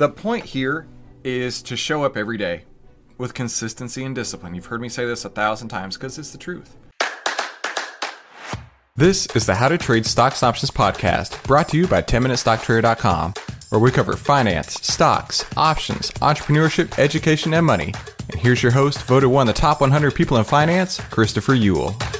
The point here is to show up every day with consistency and discipline. You've heard me say this a thousand times because it's the truth. This is the How to Trade Stocks Options podcast brought to you by 10MinuteStockTrader.com, where we cover finance, stocks, options, entrepreneurship, education, and money. And here's your host, voted one of the top 100 people in finance, Christopher Uhl.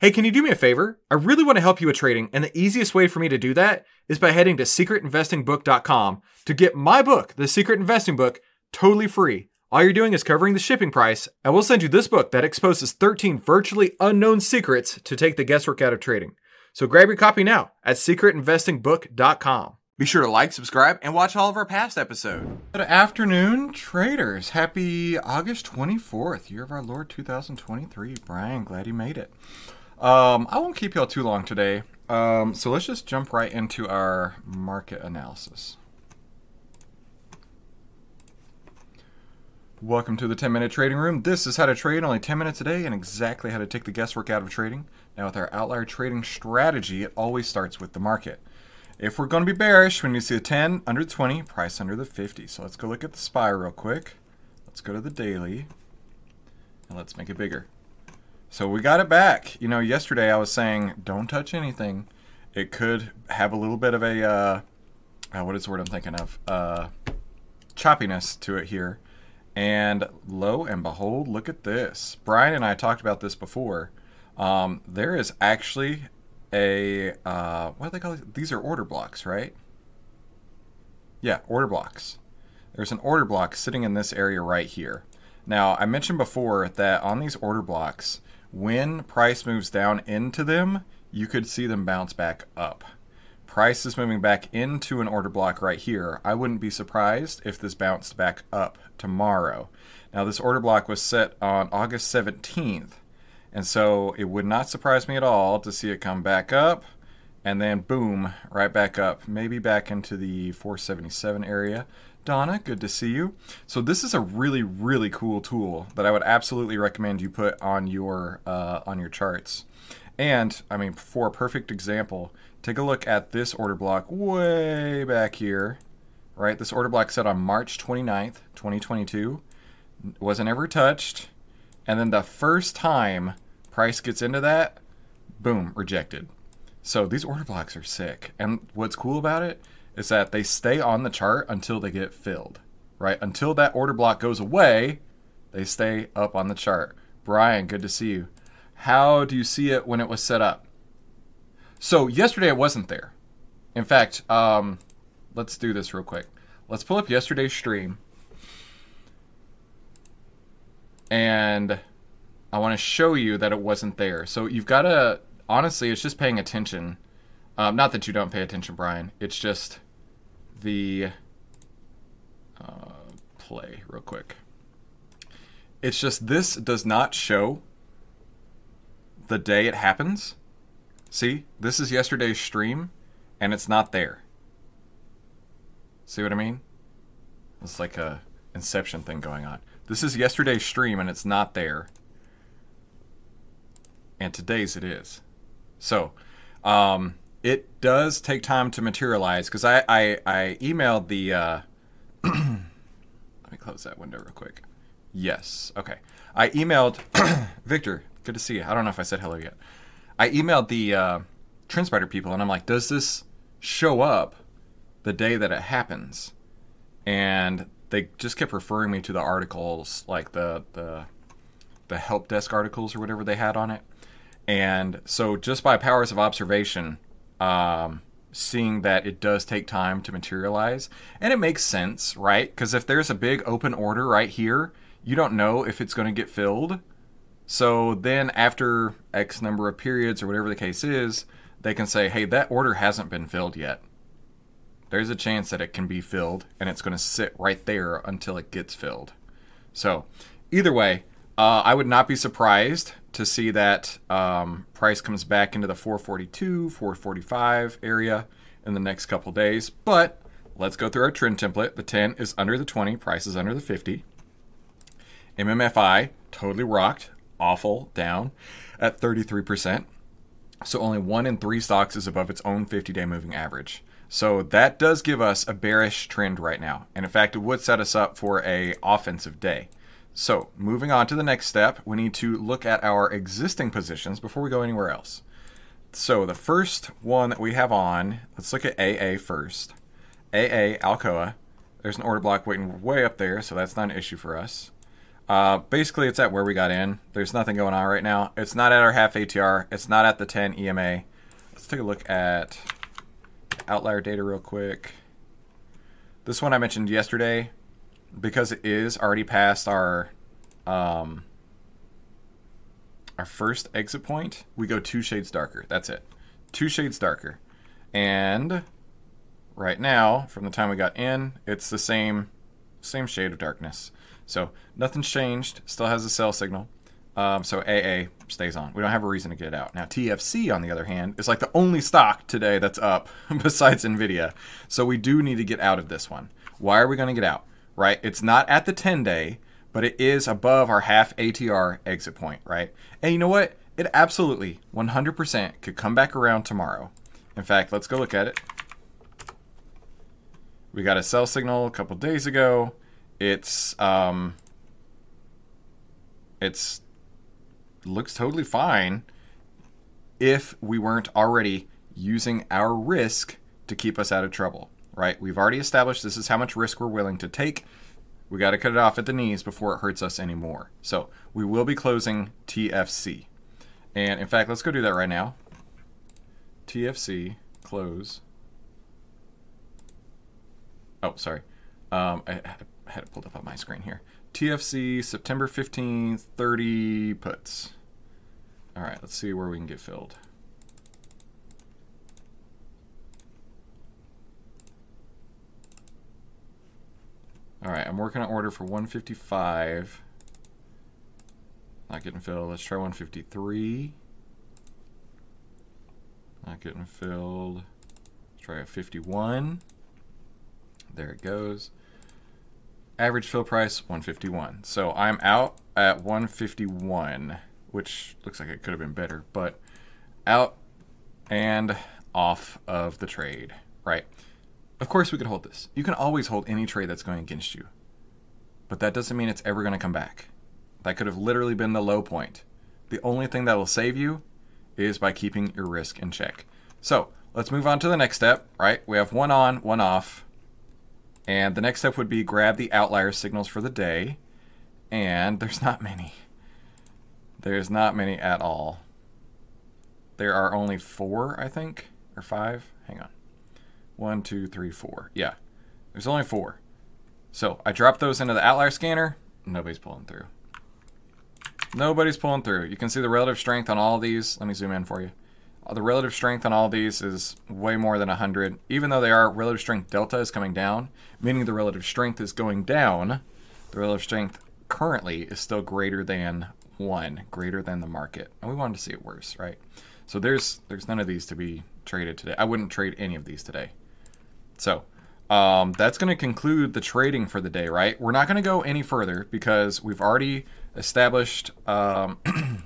Hey, can you do me a favor? I really want to help you with trading, and the easiest way for me to do that is by heading to secretinvestingbook.com to get my book, The Secret Investing Book, totally free. All you're doing is covering the shipping price, and we'll send you this book that exposes 13 virtually unknown secrets to take the guesswork out of trading. So grab your copy now at secretinvestingbook.com. Be sure to like, subscribe, and watch all of our past episodes. Good afternoon, traders. Happy August 24th, year of our Lord 2023. Brian, glad you made it. Um, I won't keep y'all too long today. Um, so let's just jump right into our market analysis. Welcome to the 10 minute trading room. This is how to trade only 10 minutes a day and exactly how to take the guesswork out of trading. Now, with our outlier trading strategy, it always starts with the market. If we're going to be bearish, we need to see a 10 under 20, price under the 50. So let's go look at the SPY real quick. Let's go to the daily and let's make it bigger. So we got it back. You know, yesterday I was saying don't touch anything. It could have a little bit of a uh, uh, what is the word I'm thinking of? Uh, choppiness to it here. And lo and behold, look at this. Brian and I talked about this before. Um, there is actually a uh, what do they call these? These are order blocks, right? Yeah, order blocks. There's an order block sitting in this area right here. Now, I mentioned before that on these order blocks, when price moves down into them, you could see them bounce back up. Price is moving back into an order block right here. I wouldn't be surprised if this bounced back up tomorrow. Now, this order block was set on August 17th, and so it would not surprise me at all to see it come back up and then boom, right back up, maybe back into the 477 area. Donna, good to see you. So this is a really, really cool tool that I would absolutely recommend you put on your uh, on your charts. And I mean, for a perfect example, take a look at this order block way back here. Right, this order block set on March 29th, 2022, wasn't ever touched, and then the first time price gets into that, boom, rejected. So these order blocks are sick. And what's cool about it is that they stay on the chart until they get filled, right? Until that order block goes away, they stay up on the chart. Brian, good to see you. How do you see it when it was set up? So yesterday it wasn't there. In fact, um, let's do this real quick. Let's pull up yesterday's stream. And I want to show you that it wasn't there. So you've got to, honestly, it's just paying attention. Um, not that you don't pay attention, Brian. It's just the uh, play real quick. It's just this does not show the day it happens. See, this is yesterday's stream, and it's not there. See what I mean? It's like a Inception thing going on. This is yesterday's stream and it's not there. And today's it is. So, um, it does take time to materialize because I, I, I emailed the. Uh, let me close that window real quick. Yes. Okay. I emailed Victor. Good to see you. I don't know if I said hello yet. I emailed the uh, TrendSpider people and I'm like, does this show up the day that it happens? And they just kept referring me to the articles, like the the the help desk articles or whatever they had on it. And so, just by powers of observation, um, seeing that it does take time to materialize, and it makes sense, right? Because if there's a big open order right here, you don't know if it's going to get filled. So then, after X number of periods or whatever the case is, they can say, hey, that order hasn't been filled yet. There's a chance that it can be filled, and it's going to sit right there until it gets filled. So, either way, uh, I would not be surprised to see that um, price comes back into the 442, 445 area in the next couple days. But let's go through our trend template. The 10 is under the 20, price is under the 50. MMFI totally rocked, awful, down at 33%. So only one in three stocks is above its own 50 day moving average. So that does give us a bearish trend right now. And in fact, it would set us up for a offensive day. So, moving on to the next step, we need to look at our existing positions before we go anywhere else. So, the first one that we have on, let's look at AA first. AA, Alcoa. There's an order block waiting way up there, so that's not an issue for us. Uh, basically, it's at where we got in. There's nothing going on right now. It's not at our half ATR. It's not at the 10 EMA. Let's take a look at outlier data real quick. This one I mentioned yesterday, because it is already past our um, our first exit point, we go two shades darker. That's it. Two shades darker. And right now, from the time we got in, it's the same same shade of darkness. So nothing's changed. Still has a sell signal. Um, so AA stays on. We don't have a reason to get out. Now TFC, on the other hand, is like the only stock today that's up besides Nvidia. So we do need to get out of this one. Why are we going to get out? Right? It's not at the 10 day, but it is above our half ATR exit point, right? And you know what? It absolutely 100% could come back around tomorrow. In fact, let's go look at it. We got a sell signal a couple days ago. It's um it's looks totally fine if we weren't already using our risk to keep us out of trouble right? We've already established this is how much risk we're willing to take. We got to cut it off at the knees before it hurts us anymore. So we will be closing TFC. And in fact, let's go do that right now. TFC, close. Oh, sorry. Um, I had it pulled up on my screen here. TFC, September 15th, 30 puts. All right, let's see where we can get filled. I'm working on order for 155. Not getting filled. Let's try 153. Not getting filled. Let's try a 51. There it goes. Average fill price 151. So I'm out at 151, which looks like it could have been better, but out and off of the trade, right? Of course, we could hold this. You can always hold any trade that's going against you. But that doesn't mean it's ever going to come back. That could have literally been the low point. The only thing that will save you is by keeping your risk in check. So let's move on to the next step, right? We have one on, one off. And the next step would be grab the outlier signals for the day. And there's not many. There's not many at all. There are only four, I think, or five. Hang on. One, two, three, four. Yeah, there's only four. So I drop those into the outlier scanner. Nobody's pulling through. Nobody's pulling through. You can see the relative strength on all these. Let me zoom in for you. Uh, the relative strength on all these is way more than 100. Even though they are, relative strength delta is coming down, meaning the relative strength is going down. The relative strength currently is still greater than 1, greater than the market. And we wanted to see it worse, right? So there's there's none of these to be traded today. I wouldn't trade any of these today. So um, that's going to conclude the trading for the day, right? We're not going to go any further because we've already established, um,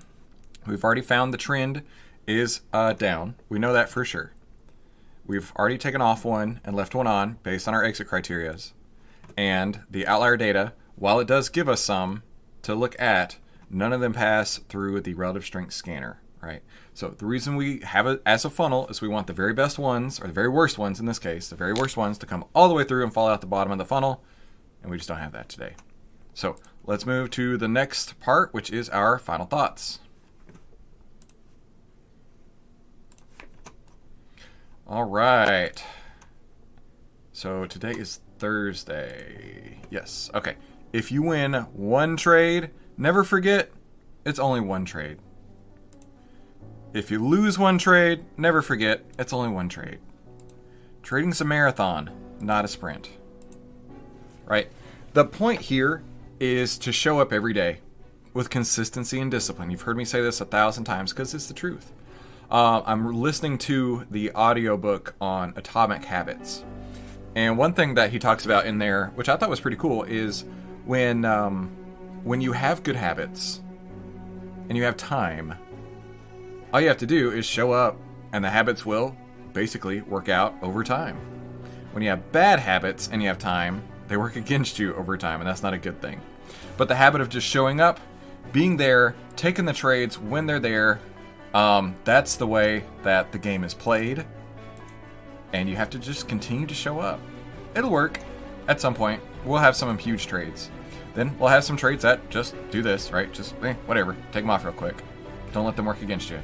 we've already found the trend is uh, down. We know that for sure. We've already taken off one and left one on based on our exit criterias. And the outlier data, while it does give us some to look at, none of them pass through the relative strength scanner, right? So the reason we have it as a funnel is we want the very best ones, or the very worst ones in this case, the very worst ones to come all the way through and fall out the bottom of the funnel, and we just don't have that today. So let's move to the next part, which is our final thoughts. All right. So today is Thursday. Yes. Okay. If you win one trade, never forget it's only one trade. If you lose one trade, never forget it's only one trade. Trading's a marathon, not a sprint. Right? The point here is to show up every day with consistency and discipline. You've heard me say this a thousand times because it's the truth. Uh, I'm listening to the audiobook on atomic habits. And one thing that he talks about in there, which I thought was pretty cool, is when um, when you have good habits and you have time, all you have to do is show up, and the habits will basically work out over time. When you have bad habits and you have time, they work against you over time, and that's not a good thing. But the habit of just showing up, being there, taking the trades when they're there, um, that's the way that the game is played, and you have to just continue to show up. It'll work at some point. We'll have some huge trades. Then we'll have some trades that just do this, right? Just eh, whatever. Take them off real quick. Don't let them work against you.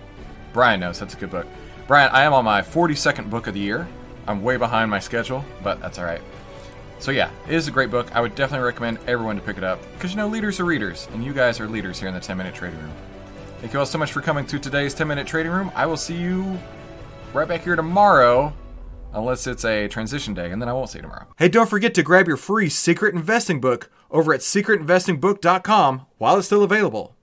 Brian knows that's a good book. Brian, I am on my 42nd book of the year. I'm way behind my schedule, but that's all right. So yeah, it is a great book. I would definitely recommend everyone to pick it up because you know leaders are readers, and you guys are leaders here in the 10 Minute Trading Room. Thank you all so much for coming to today's 10 Minute Trading Room. I will see you right back here tomorrow, unless it's a transition day, and then I won't see you tomorrow. Hey, don't forget to grab your free Secret Investing book over at secretinvestingbook.com while it's still available.